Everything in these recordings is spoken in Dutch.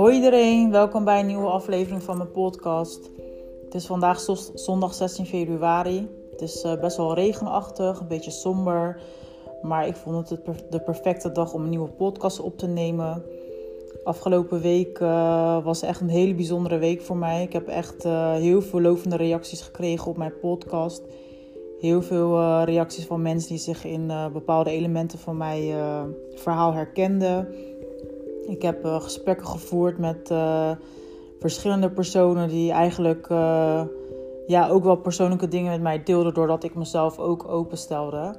Hoi iedereen, welkom bij een nieuwe aflevering van mijn podcast. Het is vandaag zondag 16 februari. Het is eh, best wel regenachtig, een beetje somber. Maar ik vond het de perfecte dag om een nieuwe podcast op te nemen. Afgelopen week uh, was echt een hele bijzondere week voor mij. Ik heb echt uh, heel veel lovende reacties gekregen op mijn podcast. Heel veel reacties van mensen die zich in bepaalde elementen van mijn verhaal herkenden. Ik heb uh, gesprekken gevoerd met uh, verschillende personen die eigenlijk uh, ja, ook wel persoonlijke dingen met mij deelden doordat ik mezelf ook openstelde.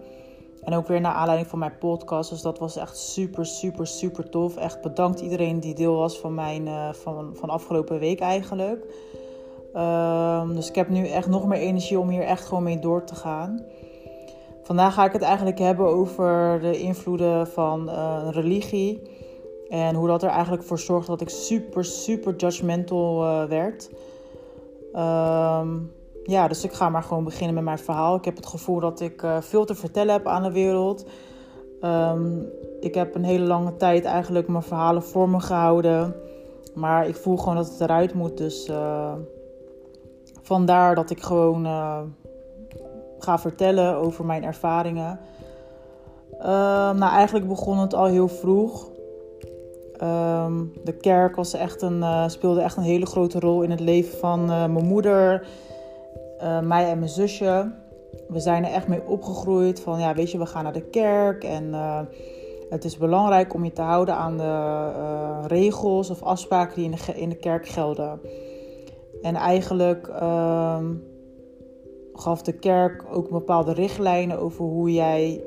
En ook weer naar aanleiding van mijn podcast. Dus dat was echt super, super, super tof. Echt bedankt iedereen die deel was van mijn van, van afgelopen week eigenlijk. Um, dus ik heb nu echt nog meer energie om hier echt gewoon mee door te gaan. Vandaag ga ik het eigenlijk hebben over de invloeden van religie. En hoe dat er eigenlijk voor zorgde dat ik super, super judgmental uh, werd. Um, ja, dus ik ga maar gewoon beginnen met mijn verhaal. Ik heb het gevoel dat ik uh, veel te vertellen heb aan de wereld. Um, ik heb een hele lange tijd eigenlijk mijn verhalen voor me gehouden. Maar ik voel gewoon dat het eruit moet. Dus uh, vandaar dat ik gewoon ga vertellen over mijn ervaringen. Uh, nou, eigenlijk begon het al heel vroeg. Um, de kerk echt een, uh, speelde echt een hele grote rol in het leven van uh, mijn moeder, uh, mij en mijn zusje. We zijn er echt mee opgegroeid van, ja, weet je, we gaan naar de kerk en het is belangrijk om je te houden aan de regels of afspraken die in de, in de kerk gelden. En eigenlijk um, gaf de kerk ook bepaalde richtlijnen over hoe jij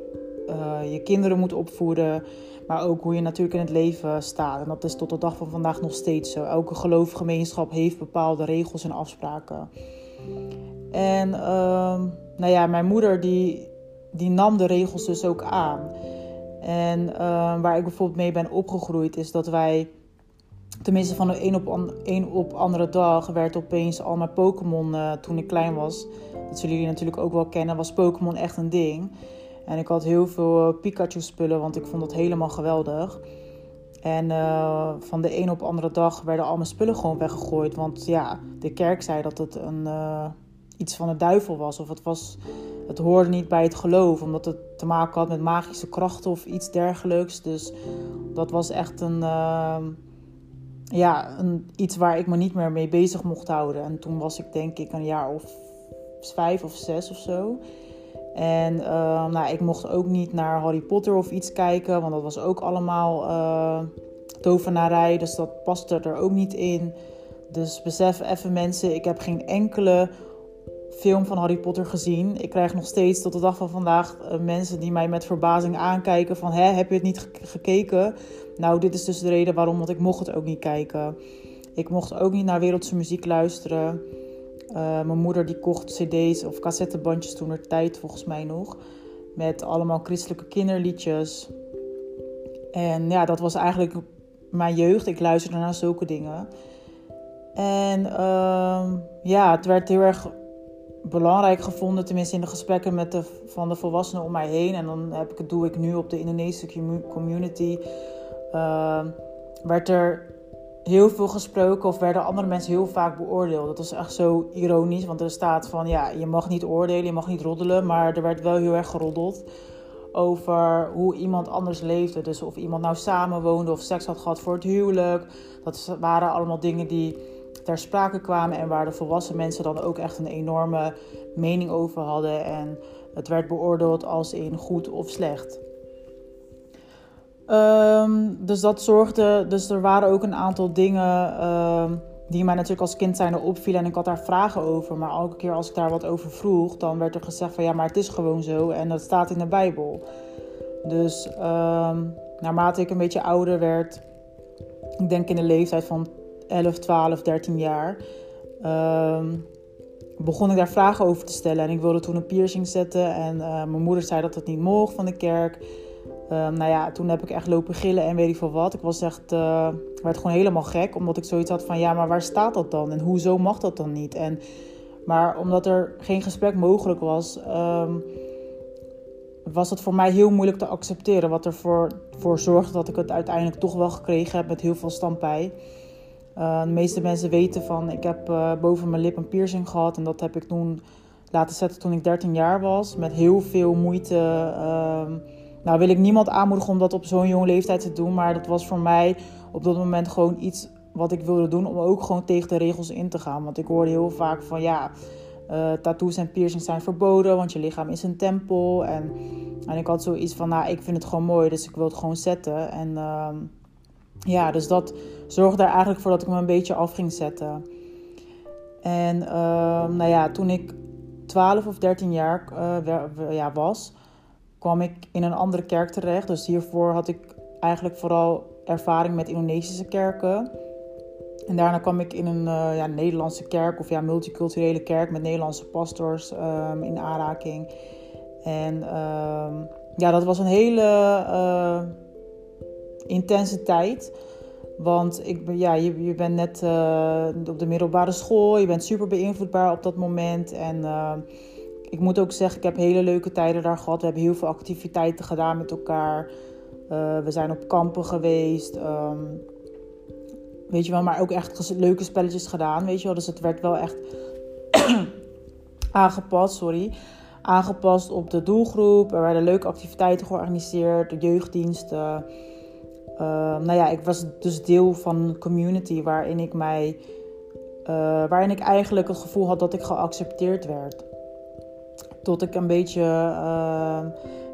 je kinderen moet opvoeden maar ook hoe je natuurlijk in het leven staat. En dat is tot de dag van vandaag nog steeds zo. Elke geloofgemeenschap heeft bepaalde regels en afspraken. En uh, nou ja, mijn moeder die, die nam de regels dus ook aan. En uh, waar ik bijvoorbeeld mee ben opgegroeid is dat wij... Tenminste, van de een op, op andere dag werd opeens al mijn Pokémon uh, toen ik klein was. Dat zullen jullie natuurlijk ook wel kennen, was Pokémon echt een ding. En ik had heel veel eh, Pikachu-spullen, want ik vond dat helemaal geweldig. En uh, van de een op de andere dag werden al mijn spullen gewoon weggegooid. Want ja, de kerk zei dat het een, uh, iets van de duivel was. Of het, was, het hoorde niet bij het geloof, omdat het te maken had met magische krachten of iets dergelijks. Dus dat was echt een, ja, een, iets waar ik me niet meer mee bezig mocht houden. En toen was ik denk ik een jaar of vijf of zes of zo. En uh, nou, ik mocht ook niet naar Harry Potter of iets kijken, want dat was ook allemaal uh, tovenarij. Dus dat paste er ook niet in. Dus besef even mensen, ik heb geen enkele film van Harry Potter gezien. Ik krijg nog steeds tot de dag van vandaag uh, mensen die mij met verbazing aankijken van... Hè, heb je het niet gekeken? Nou, dit is dus de reden waarom, want ik mocht het ook niet kijken. Ik mocht ook niet naar wereldse muziek luisteren. Uh, mijn moeder die kocht cd's of cassettebandjes toen er tijd volgens mij nog. Met allemaal christelijke kinderliedjes. En ja, dat was eigenlijk mijn jeugd. Ik luisterde naar zulke dingen. En uh, ja, het werd heel erg belangrijk gevonden, tenminste in de gesprekken met de, van de volwassenen om mij heen. En dan heb ik doe ik nu op de Indonesische community. Uh, werd er heel veel gesproken of werden andere mensen heel vaak beoordeeld. Dat was echt zo ironisch, want er staat van ja, je mag niet oordelen, je mag niet roddelen, maar er werd wel heel erg geroddeld over hoe iemand anders leefde. Dus of iemand nou samenwoonde of seks had gehad voor het huwelijk. Dat waren allemaal dingen die ter sprake kwamen en waar de volwassen mensen dan ook echt een enorme mening over hadden. En het werd beoordeeld als in goed of slecht. Um, dus dat zorgde. Dus er waren ook een aantal dingen um, die mij natuurlijk als kind zijn opvielen. En ik had daar vragen over. Maar elke keer als ik daar wat over vroeg, dan werd er gezegd van ja, maar het is gewoon zo. En dat staat in de Bijbel. Dus um, naarmate ik een beetje ouder werd, ik denk in de leeftijd van 11, 12, 13 jaar, begon ik daar vragen over te stellen. En ik wilde toen een piercing zetten. En uh, mijn moeder zei dat het niet mocht van de kerk. Um, nou ja, toen heb ik echt lopen gillen en weet ik veel wat. Ik was echt, uh, werd gewoon helemaal gek, omdat ik zoiets had van ja, maar waar staat dat dan? En hoezo mag dat dan niet? En, maar omdat er geen gesprek mogelijk was, um, was het voor mij heel moeilijk te accepteren. Wat ervoor voor zorgde dat ik het uiteindelijk toch wel gekregen heb met heel veel stampij. de meeste mensen weten van, ik heb boven mijn lip een piercing gehad. En dat heb ik toen laten zetten toen ik 13 jaar was. Met heel veel moeite. Ehm, nou wil ik niemand aanmoedigen om dat op zo'n jonge leeftijd te doen. Maar dat was voor mij op dat moment gewoon iets wat ik wilde doen. Om ook gewoon tegen de regels in te gaan. Want ik hoorde heel vaak van ja, uh, tattoos en piercings zijn verboden. Want je lichaam is een tempel. En, en ik had zoiets van nou ik vind het gewoon mooi. Dus ik wil het gewoon zetten. En ehm, ja, dus dat zorgde er eigenlijk voor dat ik me een beetje af ging zetten. En ehm, nou ja, toen ik 12 of 13 jaar uh, ja, was, kwam ik in een andere kerk terecht. Dus hiervoor had ik eigenlijk vooral ervaring met Indonesische kerken. En daarna kwam ik in een uh, ja, Nederlandse kerk of ja, multiculturele kerk met Nederlandse pastors um, in aanraking. En um, ja, dat was een hele uh, intense tijd. Want ik, ja, je, je bent net uh, op de middelbare school, je bent super beïnvloedbaar op dat moment. En uh, ik moet ook zeggen, ik heb hele leuke tijden daar gehad. We hebben heel veel activiteiten gedaan met elkaar. Uh, we zijn op kampen geweest. Um, weet je wel, maar ook echt leuke spelletjes gedaan, weet je wel. Dus het werd wel echt aangepast, sorry. Aangepast op de doelgroep. Er werden leuke activiteiten georganiseerd, de jeugddiensten. Uh, nou ja, ik was dus deel van een community waarin ik mij. Uh, waarin ik eigenlijk het gevoel had dat ik geaccepteerd werd. Tot ik een beetje uh,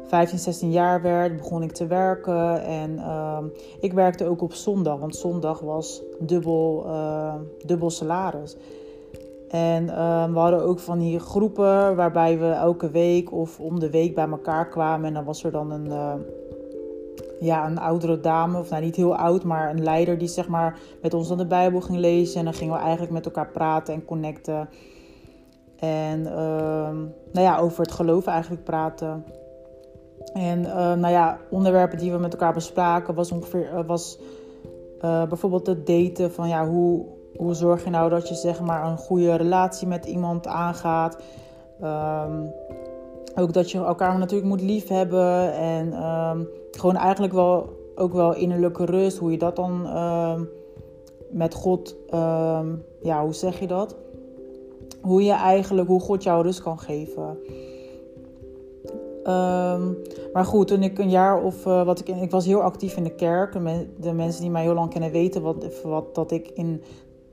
15, 16 jaar werd, begon ik te werken. En ehm, ik werkte ook op zondag, want zondag was dubbel, eh, dubbel salaris. En ehm, we hadden ook van die groepen waarbij we elke week of om de week bij elkaar kwamen. En dan was er dan een ja, een oudere dame, of nou niet heel oud, maar een leider die zeg maar met ons aan de Bijbel ging lezen. En dan gingen we eigenlijk met elkaar praten en connecten. En uh, nou ja, over het geloof eigenlijk praten. En uh, nou ja, onderwerpen die we met elkaar bespraken was ongeveer uh, was uh, bijvoorbeeld het daten van ja, hoe, hoe zorg je nou dat je zeg maar een goede relatie met iemand aangaat. Um, ook dat je elkaar natuurlijk moet liefhebben. En gewoon eigenlijk wel ook wel innerlijke rust. Hoe je dat dan met God, ja, hoe zeg je dat? Hoe je eigenlijk, hoe God jou rust kan geven. maar goed, toen ik een jaar of uh, wat ik ik was heel actief in de kerk. De, mensen die mij heel lang kennen weten wat, wat dat ik in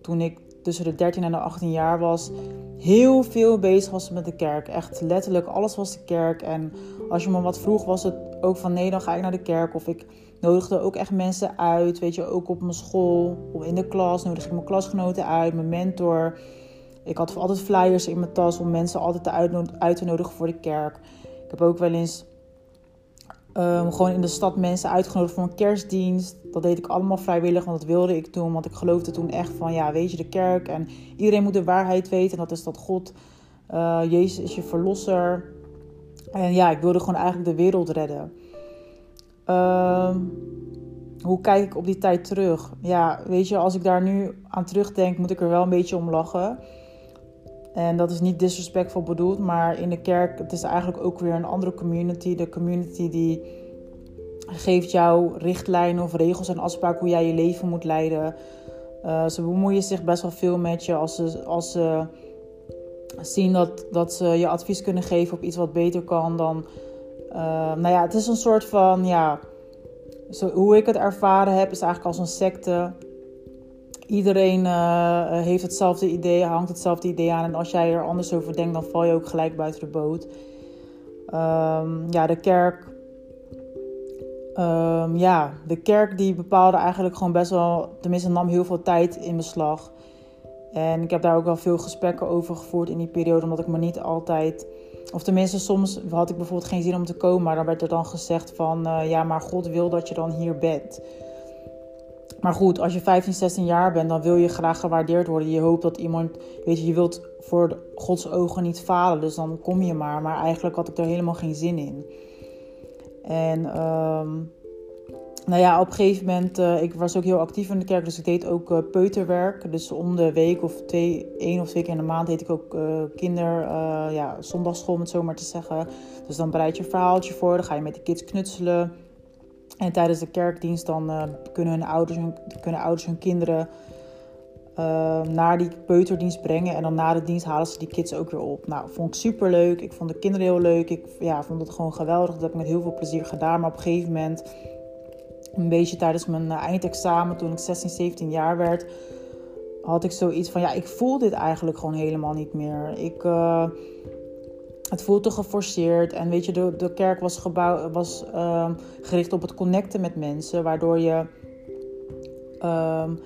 toen ik tussen de 13 en de 18 jaar was, heel veel bezig was met de kerk. Echt letterlijk, alles was de kerk. En als je me wat vroeg, was het ook van nee, dan ga ik naar de kerk. Of ik nodigde ook echt mensen uit. Weet je, ook op mijn school, in de klas nodigde ik mijn klasgenoten uit, mijn mentor. Ik had altijd flyers in mijn tas om mensen altijd uit te nodigen voor de kerk. Ik heb ook wel eens Um, gewoon in de stad mensen uitgenodigd voor een kerstdienst. Dat deed ik allemaal vrijwillig, want dat wilde ik doen. Want ik geloofde toen echt van, ja, weet je, de kerk. En iedereen moet de waarheid weten. En dat is dat God, uh, Jezus is je verlosser. En ja, ik wilde gewoon eigenlijk de wereld redden. Um, hoe kijk ik op die tijd terug? Ja, weet je, als ik daar nu aan terugdenk, moet ik er wel een beetje om lachen. En dat is niet disrespectvol bedoeld, maar in de kerk, het is eigenlijk ook weer een andere community. De community die geeft jou richtlijnen of regels en afspraken hoe jij je leven moet leiden. Uh, ze bemoeien zich best wel veel met je als ze, als ze zien dat, dat ze je advies kunnen geven op iets wat beter kan. Dan, uh, nou ja, het is een soort van, ja, zo, hoe ik het ervaren heb, is eigenlijk als een secte iedereen uh, heeft hetzelfde idee, hangt hetzelfde idee aan. En als jij er anders over denkt, dan val je ook gelijk buiten de boot. Um, ja, de kerk. Um, ja, de kerk die bepaalde eigenlijk gewoon best wel, tenminste nam heel veel tijd in beslag. En ik heb daar ook wel veel gesprekken over gevoerd in die periode, omdat ik me niet altijd, of tenminste soms had ik bijvoorbeeld geen zin om te komen, maar dan werd er dan gezegd van, uh, ja, maar God wil dat je dan hier bent. Maar goed, als je 15, 16 jaar bent, dan wil je graag gewaardeerd worden. Je hoopt dat iemand, weet je, je wilt voor Gods ogen niet falen. Dus dan kom je maar. Maar eigenlijk had ik er helemaal geen zin in. En um, nou ja, op een gegeven moment, uh, ik was ook heel actief in de kerk. Dus ik deed ook uh, peuterwerk. Dus om de week of twee, één of twee keer in de maand deed ik ook uh, kinder, ja, zondagschool, om het zo maar te zeggen. Dus dan bereid je een verhaaltje voor. Dan ga je met de kids knutselen. En tijdens de kerkdienst dan uh, kunnen, hun ouders, hun, kunnen ouders hun kinderen naar die peuterdienst brengen. En dan na de dienst halen ze die kids ook weer op. Nou, vond ik super leuk. Ik vond de kinderen heel leuk. Ik ja, vond het gewoon geweldig. Dat heb ik met heel veel plezier gedaan. Maar op een gegeven moment, een beetje tijdens mijn eindexamen, toen ik 16, 17 jaar werd, had ik zoiets van: ja, ik voel dit eigenlijk gewoon helemaal niet meer. Ik het voelt te geforceerd. En weet je, de, de kerk was, gebouw, was uh, gericht op het connecten met mensen. Waardoor je. Um,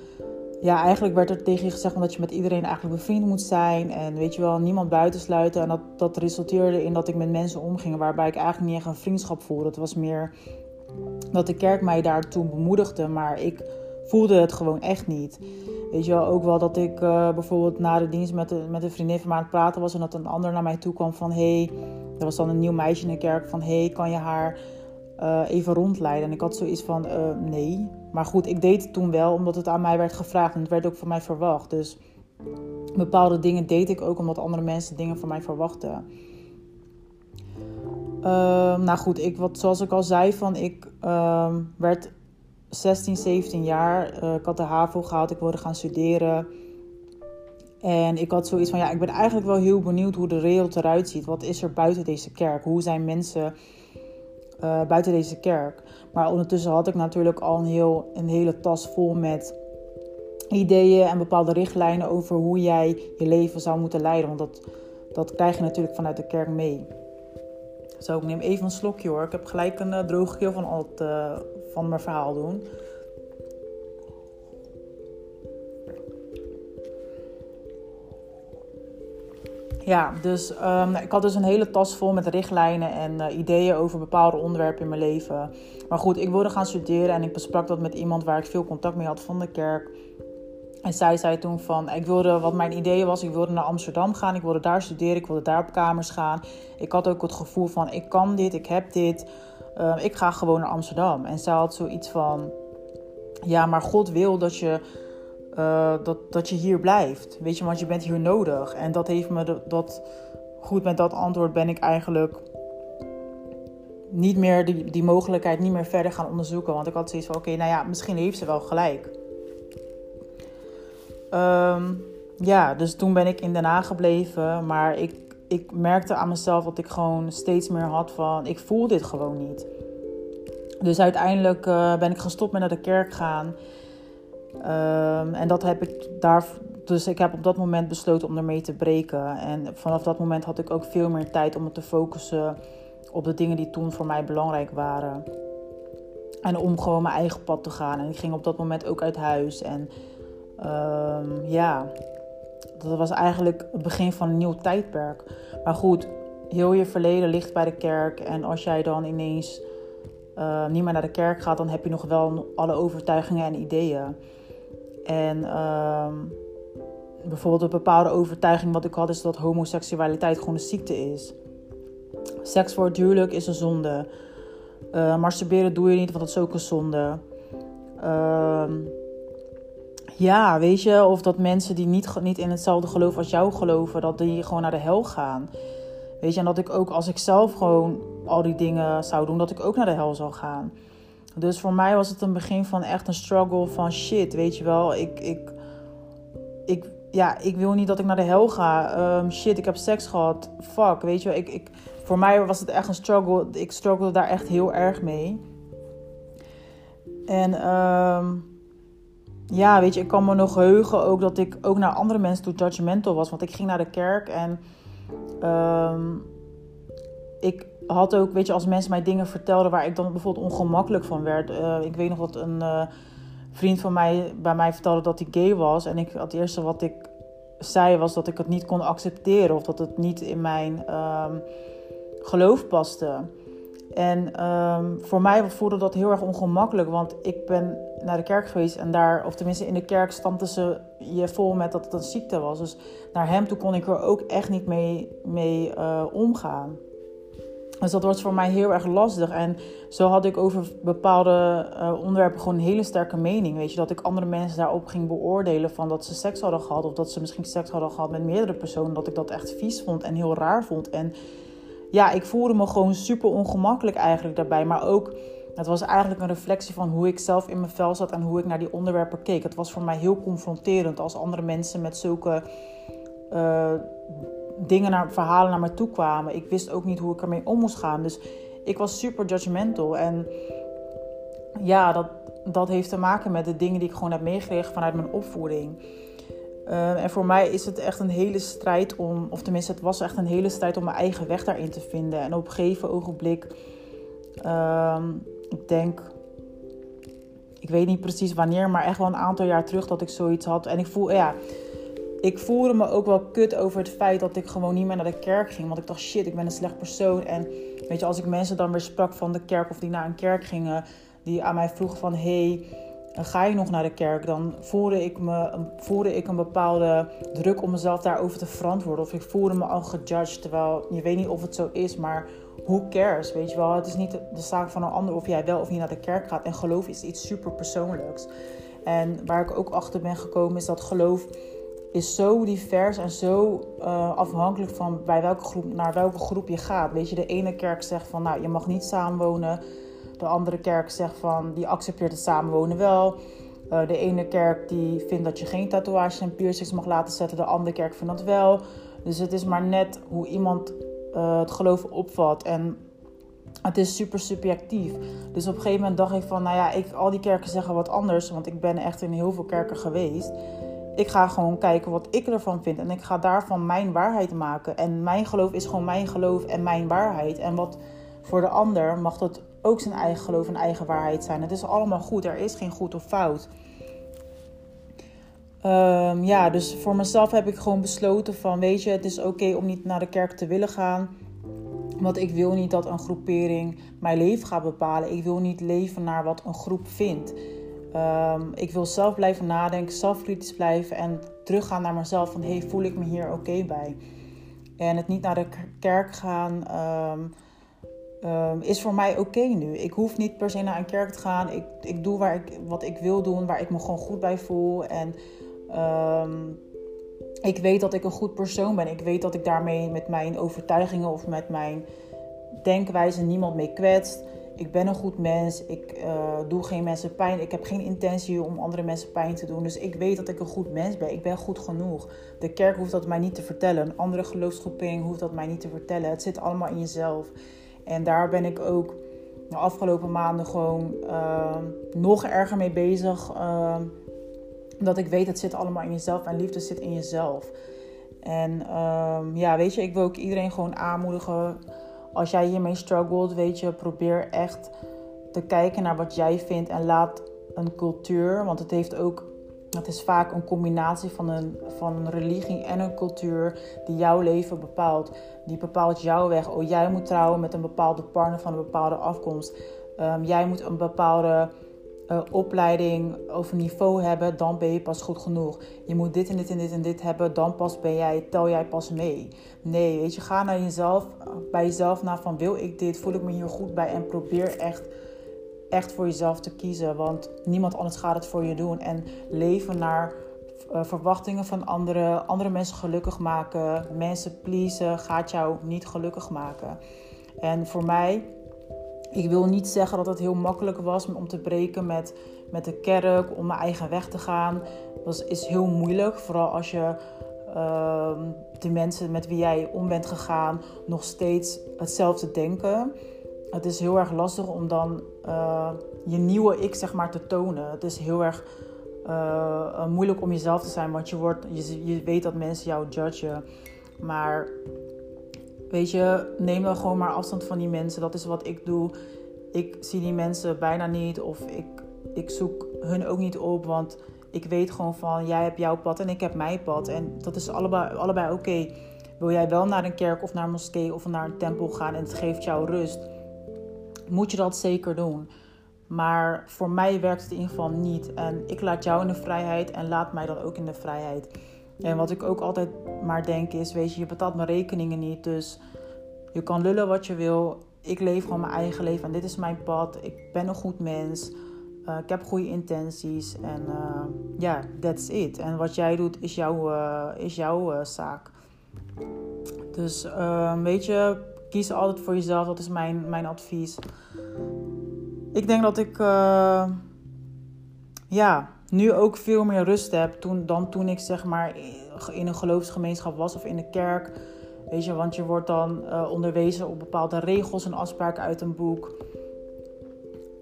ja, eigenlijk werd er tegen je gezegd dat je met iedereen eigenlijk bevriend moet zijn. En weet je wel, niemand buitensluiten. En dat, dat resulteerde in dat ik met mensen omging waarbij ik eigenlijk niet echt een vriendschap voelde. Het was meer dat de kerk mij daar toen bemoedigde. Maar ik voelde het gewoon echt niet. Weet je wel, ook wel dat ik uh, bijvoorbeeld na de dienst met, met een vriendin van mij aan het praten was. En dat een ander naar mij toe kwam van... Hey, er was dan een nieuw meisje in de kerk van... Hey, kan je haar uh, even rondleiden? En ik had zoiets van... Uh, nee. Maar goed, ik deed het toen wel omdat het aan mij werd gevraagd. En het werd ook van mij verwacht. Dus bepaalde dingen deed ik ook omdat andere mensen dingen van mij verwachten. Ehm, nou goed, ik, wat, zoals ik al zei, van ik uh, werd 16, 17 jaar. Uh, ik had de HAVO gehaald, ik wilde gaan studeren. En ik had zoiets van, ja, ik ben eigenlijk wel heel benieuwd hoe de wereld eruit ziet. Wat is er buiten deze kerk? Hoe zijn mensen uh, buiten deze kerk? Maar ondertussen had ik natuurlijk al een, heel, een hele tas vol met ideeën en bepaalde richtlijnen over hoe jij je leven zou moeten leiden. Want dat, dat krijg je natuurlijk vanuit de kerk mee. Zo, ik neem even een slokje hoor. Ik heb gelijk een uh, droge keel van, al het, van mijn verhaal doen. Ja, dus um, ik had dus een hele tas vol met richtlijnen en uh, ideeën over bepaalde onderwerpen in mijn leven. Maar goed, ik wilde gaan studeren en ik besprak dat met iemand waar ik veel contact mee had van de kerk. En zij zei toen van, ik wilde, wat mijn idee was, ik wilde naar Amsterdam gaan. Ik wilde daar studeren, ik wilde daar op kamers gaan. Ik had ook het gevoel van, ik kan dit, ik heb dit. Uh, ik ga gewoon naar Amsterdam. En zij had zoiets van, ja, maar God wil dat je, uh, dat, dat je hier blijft. Weet je, want je bent hier nodig. En dat heeft me, dat, goed met dat antwoord ben ik eigenlijk niet meer die, die mogelijkheid niet meer verder gaan onderzoeken. Want ik had zoiets van, oké, nou ja, misschien heeft ze wel gelijk. Um, ja, dus toen ben ik in Den Haag gebleven. Maar ik, ik merkte aan mezelf dat ik gewoon steeds meer had van... Ik voel dit gewoon niet. Dus uiteindelijk uh, ben ik gestopt met naar de kerk gaan. Um, en dat heb ik daar... Dus ik heb op dat moment besloten om ermee te breken. En vanaf dat moment had ik ook veel meer tijd om me te focussen... op de dingen die toen voor mij belangrijk waren. En om gewoon mijn eigen pad te gaan. En ik ging op dat moment ook uit huis en... Um, ja, dat was eigenlijk het begin van een nieuw tijdperk. Maar goed, heel je verleden ligt bij de kerk. En als jij dan ineens uh, niet meer naar de kerk gaat, dan heb je nog wel alle overtuigingen en ideeën. En um, bijvoorbeeld een bepaalde overtuiging wat ik had, is dat homoseksualiteit gewoon een ziekte is. Seks voor het huwelijk is een zonde. Uh, masturberen doe je niet, want dat is ook een zonde. Uh, ja, weet je, of dat mensen die niet, niet in hetzelfde geloof als jou geloven, dat die gewoon naar de hel gaan. Weet je, en dat ik ook als ik zelf gewoon al die dingen zou doen, dat ik ook naar de hel zou gaan. Dus voor mij was het een begin van echt een struggle van shit, weet je wel. Ik, ik, ik, ja, ik wil niet dat ik naar de hel ga. Um, shit, ik heb seks gehad. Fuck, weet je wel. Ik, ik, voor mij was het echt een struggle. Ik struggelde daar echt heel erg mee. En um, ja, weet je, ik kan me nog heugen ook dat ik ook naar andere mensen toe judgmental was. Want ik ging naar de kerk en um, ik had ook, weet je, als mensen mij dingen vertelden waar ik dan bijvoorbeeld ongemakkelijk van werd. Uh, ik weet nog dat een uh, vriend van mij bij mij vertelde dat hij gay was. En ik, het eerste wat ik zei was dat ik het niet kon accepteren of dat het niet in mijn um, geloof paste. En um, voor mij voelde dat heel erg ongemakkelijk, want ik ben naar de kerk geweest en daar, of tenminste in de kerk, stampten ze je vol met dat het een ziekte was. Dus naar hem toe kon ik er ook echt niet mee, uh, omgaan. Dus dat was voor mij heel erg lastig. En zo had ik over bepaalde uh, onderwerpen gewoon een hele sterke mening. Weet je, dat ik andere mensen daarop ging beoordelen van dat ze seks hadden gehad. Of dat ze misschien seks hadden gehad met meerdere personen. Dat ik dat echt vies vond en heel raar vond. En ja, ik voelde me gewoon super ongemakkelijk eigenlijk daarbij. Maar ook Het was eigenlijk een reflectie van hoe ik zelf in mijn vel zat en hoe ik naar die onderwerpen keek. Het was voor mij heel confronterend als andere mensen met zulke uh, dingen, naar, verhalen naar me toe kwamen. Ik wist ook niet hoe ik ermee om moest gaan. Dus ik was super judgmental. En ja, dat, dat heeft te maken met de dingen die ik gewoon heb meegekregen vanuit mijn opvoeding. Uh, en voor mij is het echt een hele strijd om, of tenminste, het was echt een hele strijd om mijn eigen weg daarin te vinden. En op een gegeven ogenblik, uh, ik denk, ik weet niet precies wanneer, maar echt wel een aantal jaar terug dat ik zoiets had. En ik voel, ja, ik voelde me ook wel kut over het feit dat ik gewoon niet meer naar de kerk ging. Want ik dacht, shit, ik ben een slecht persoon. En weet je, als ik mensen dan weer sprak van de kerk of die naar een kerk gingen, die aan mij vroegen van, hey, ga je nog naar de kerk? Dan voelde ik, me, voelde ik een bepaalde druk om mezelf daarover te verantwoorden. Of ik voelde me al gejudged, terwijl je weet niet of het zo is, maar who cares, weet je wel? Het is niet de zaak van een ander of jij wel of niet naar de kerk gaat. En geloof is iets super persoonlijks. En waar ik ook achter ben gekomen is dat geloof is zo divers en zo uh, afhankelijk van bij welke groep, naar welke groep je gaat. Weet je, de ene kerk zegt van nou, je mag niet samenwonen. De andere kerk zegt van die accepteert het samenwonen wel. Uh, de ene kerk die vindt dat je geen tatoeages en piercings mag laten zetten. De andere kerk vindt dat wel. Dus het is maar net hoe iemand uh, het geloof opvat. En het is super subjectief. Dus op een gegeven moment dacht ik van, nou ja, ik, al die kerken zeggen wat anders. Want ik ben echt in heel veel kerken geweest. Ik ga gewoon kijken wat ik ervan vind. En ik ga daarvan mijn waarheid maken. En mijn geloof is gewoon mijn geloof en mijn waarheid. En wat voor de ander mag dat ook zijn eigen geloof en eigen waarheid zijn. Het is allemaal goed. Er is geen goed of fout. Um, ja, dus voor mezelf heb ik gewoon besloten van, weet je, het is oké om niet naar de kerk te willen gaan. Want ik wil niet dat een groepering mijn leven gaat bepalen. Ik wil niet leven naar wat een groep vindt. Um, ik wil zelf blijven nadenken, zelfkritisch blijven en teruggaan naar mezelf van hey, voel ik me hier oké bij? En het niet naar de kerk gaan um, um, is voor mij oké nu. Ik hoef niet per se naar een kerk te gaan. Ik, ik doe waar ik, wat ik wil doen, waar ik me gewoon goed bij voel. En ik weet dat ik een goed persoon ben. Ik weet dat ik daarmee met mijn overtuigingen of met mijn denkwijze niemand mee kwetst. Ik ben een goed mens. Ik uh, doe geen mensen pijn. Ik heb geen intentie om andere mensen pijn te doen. Dus ik weet dat ik een goed mens ben. Ik ben goed genoeg. De kerk hoeft dat mij niet te vertellen. Een andere geloofsgroepering hoeft dat mij niet te vertellen. Het zit allemaal in jezelf. En daar ben ik ook de afgelopen maanden gewoon uh, nog erger mee bezig. Uh, dat ik weet, het zit allemaal in jezelf en liefde zit in jezelf. En ehm, ja, weet je, ik wil ook iedereen gewoon aanmoedigen. Als jij hiermee struggelt, weet je, probeer echt te kijken naar wat jij vindt en laat een cultuur, want het heeft ook, het is vaak een combinatie van een, van een religie en een cultuur die jouw leven bepaalt. Die bepaalt jouw weg. Oh, jij moet trouwen met een bepaalde partner van een bepaalde afkomst. Um, jij moet een bepaalde uh, opleiding of niveau hebben, dan ben je pas goed genoeg. Je moet dit en dit en dit en dit hebben, dan pas ben jij, tel jij pas mee. Nee, weet je, ga naar jezelf, bij jezelf naar van wil ik dit, voel ik me hier goed bij en probeer echt, echt voor jezelf te kiezen. Want niemand anders gaat het voor je doen. En leven naar uh, verwachtingen van anderen, andere mensen gelukkig maken, mensen pleasen, gaat jou niet gelukkig maken. En voor mij ik wil niet zeggen dat het heel makkelijk was om te breken met, met de kerk, om mijn eigen weg te gaan. Dat is heel moeilijk, vooral als je uh, de mensen met wie jij om bent gegaan nog steeds hetzelfde denken. Het is heel erg lastig om dan uh, je nieuwe ik zeg maar te tonen. Het is heel erg uh, moeilijk om jezelf te zijn, want je, wordt, je, je weet dat mensen jou judgen. Maar Weet je, neem dan gewoon maar afstand van die mensen. Dat is wat ik doe. Ik zie die mensen bijna niet of ik, ik zoek hun ook niet op. Want ik weet gewoon van jij hebt jouw pad en ik heb mijn pad. En dat is allebei, allebei oké. Wil jij wel naar een kerk of naar een moskee of naar een tempel gaan en het geeft jou rust, moet je dat zeker doen. Maar voor mij werkt het in ieder geval niet. En ik laat jou in de vrijheid en laat mij dan ook in de vrijheid. En wat ik ook altijd maar denk is, weet je, je betaalt mijn rekeningen niet. Dus je kan lullen wat je wil. Ik leef gewoon mijn eigen leven en dit is mijn pad. Ik ben een goed mens. Uh, ik heb goede intenties. En uh, ja, that's it. En wat jij doet is, jouw uh, is jouw zaak. Dus ehm, weet je, kies altijd voor jezelf. Dat is mijn, mijn advies. ik denk dat ik uh, ja, nu ook veel meer rust heb toen, dan toen ik zeg maar in een geloofsgemeenschap was of in de kerk. Weet je, want je wordt dan uh, onderwezen op bepaalde regels en afspraken uit een boek.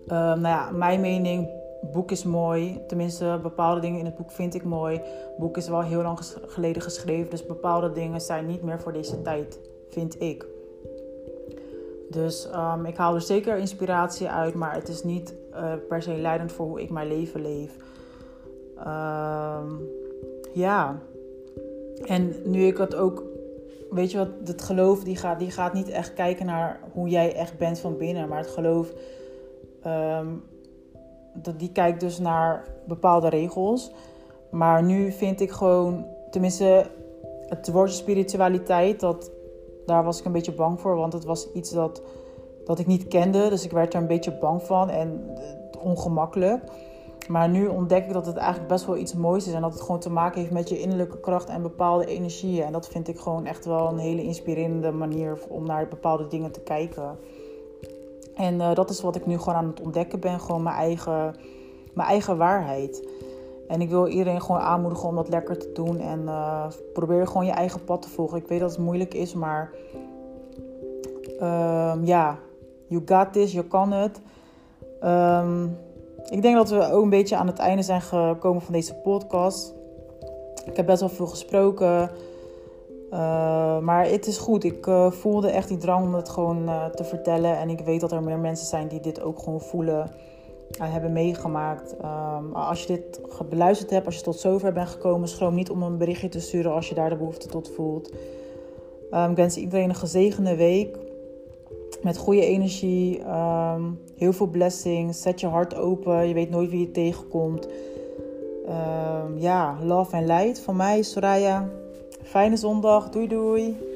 Uh, nou ja, mijn mening, boek is mooi. Tenminste, bepaalde dingen in het boek vind ik mooi. Boek is wel heel lang geleden geschreven, dus bepaalde dingen zijn niet meer voor deze tijd, vind ik. Dus um, ik haal er zeker inspiratie uit, maar het is niet uh, per se leidend voor hoe ik mijn leven leef. Um, ja. En nu ik het ook, weet je wat, het geloof die gaat, die gaat niet echt kijken naar hoe jij echt bent van binnen, maar het geloof, um, dat, die kijkt dus naar bepaalde regels. Maar nu vind ik gewoon, tenminste, het woordje spiritualiteit, dat daar was ik een beetje bang voor, want het was iets dat, dat ik niet kende. Dus ik werd er een beetje bang van en eh, ongemakkelijk. Maar nu ontdek ik dat het eigenlijk best wel iets moois is. En dat het gewoon te maken heeft met je innerlijke kracht en bepaalde energieën. En dat vind ik gewoon echt wel een hele inspirerende manier om naar bepaalde dingen te kijken. En uh, dat is wat ik nu gewoon aan het ontdekken ben. Gewoon mijn eigen, mijn eigen waarheid. En ik wil iedereen gewoon aanmoedigen om dat lekker te doen. En uh, probeer gewoon je eigen pad te volgen. Ik weet dat het moeilijk is, maar um, ja, you got this, je kan het. Um, ik denk dat we ook een beetje aan het einde zijn gekomen van deze podcast. Ik heb best wel veel gesproken. Uh, maar het is goed. Ik uh, voelde echt die drang om het gewoon te vertellen. En ik weet dat er meer mensen zijn die dit ook gewoon voelen en hebben meegemaakt. Um, als je dit beluisterd hebt, als je tot zover bent gekomen, schroom niet om een berichtje te sturen als je daar de behoefte tot voelt. Um, ik wens iedereen een gezegende week. Met goede energie, um, heel veel blessings. Zet je hart open, je weet nooit wie je tegenkomt. ja, love en light van mij, Soraya. Fijne zondag, doei doei.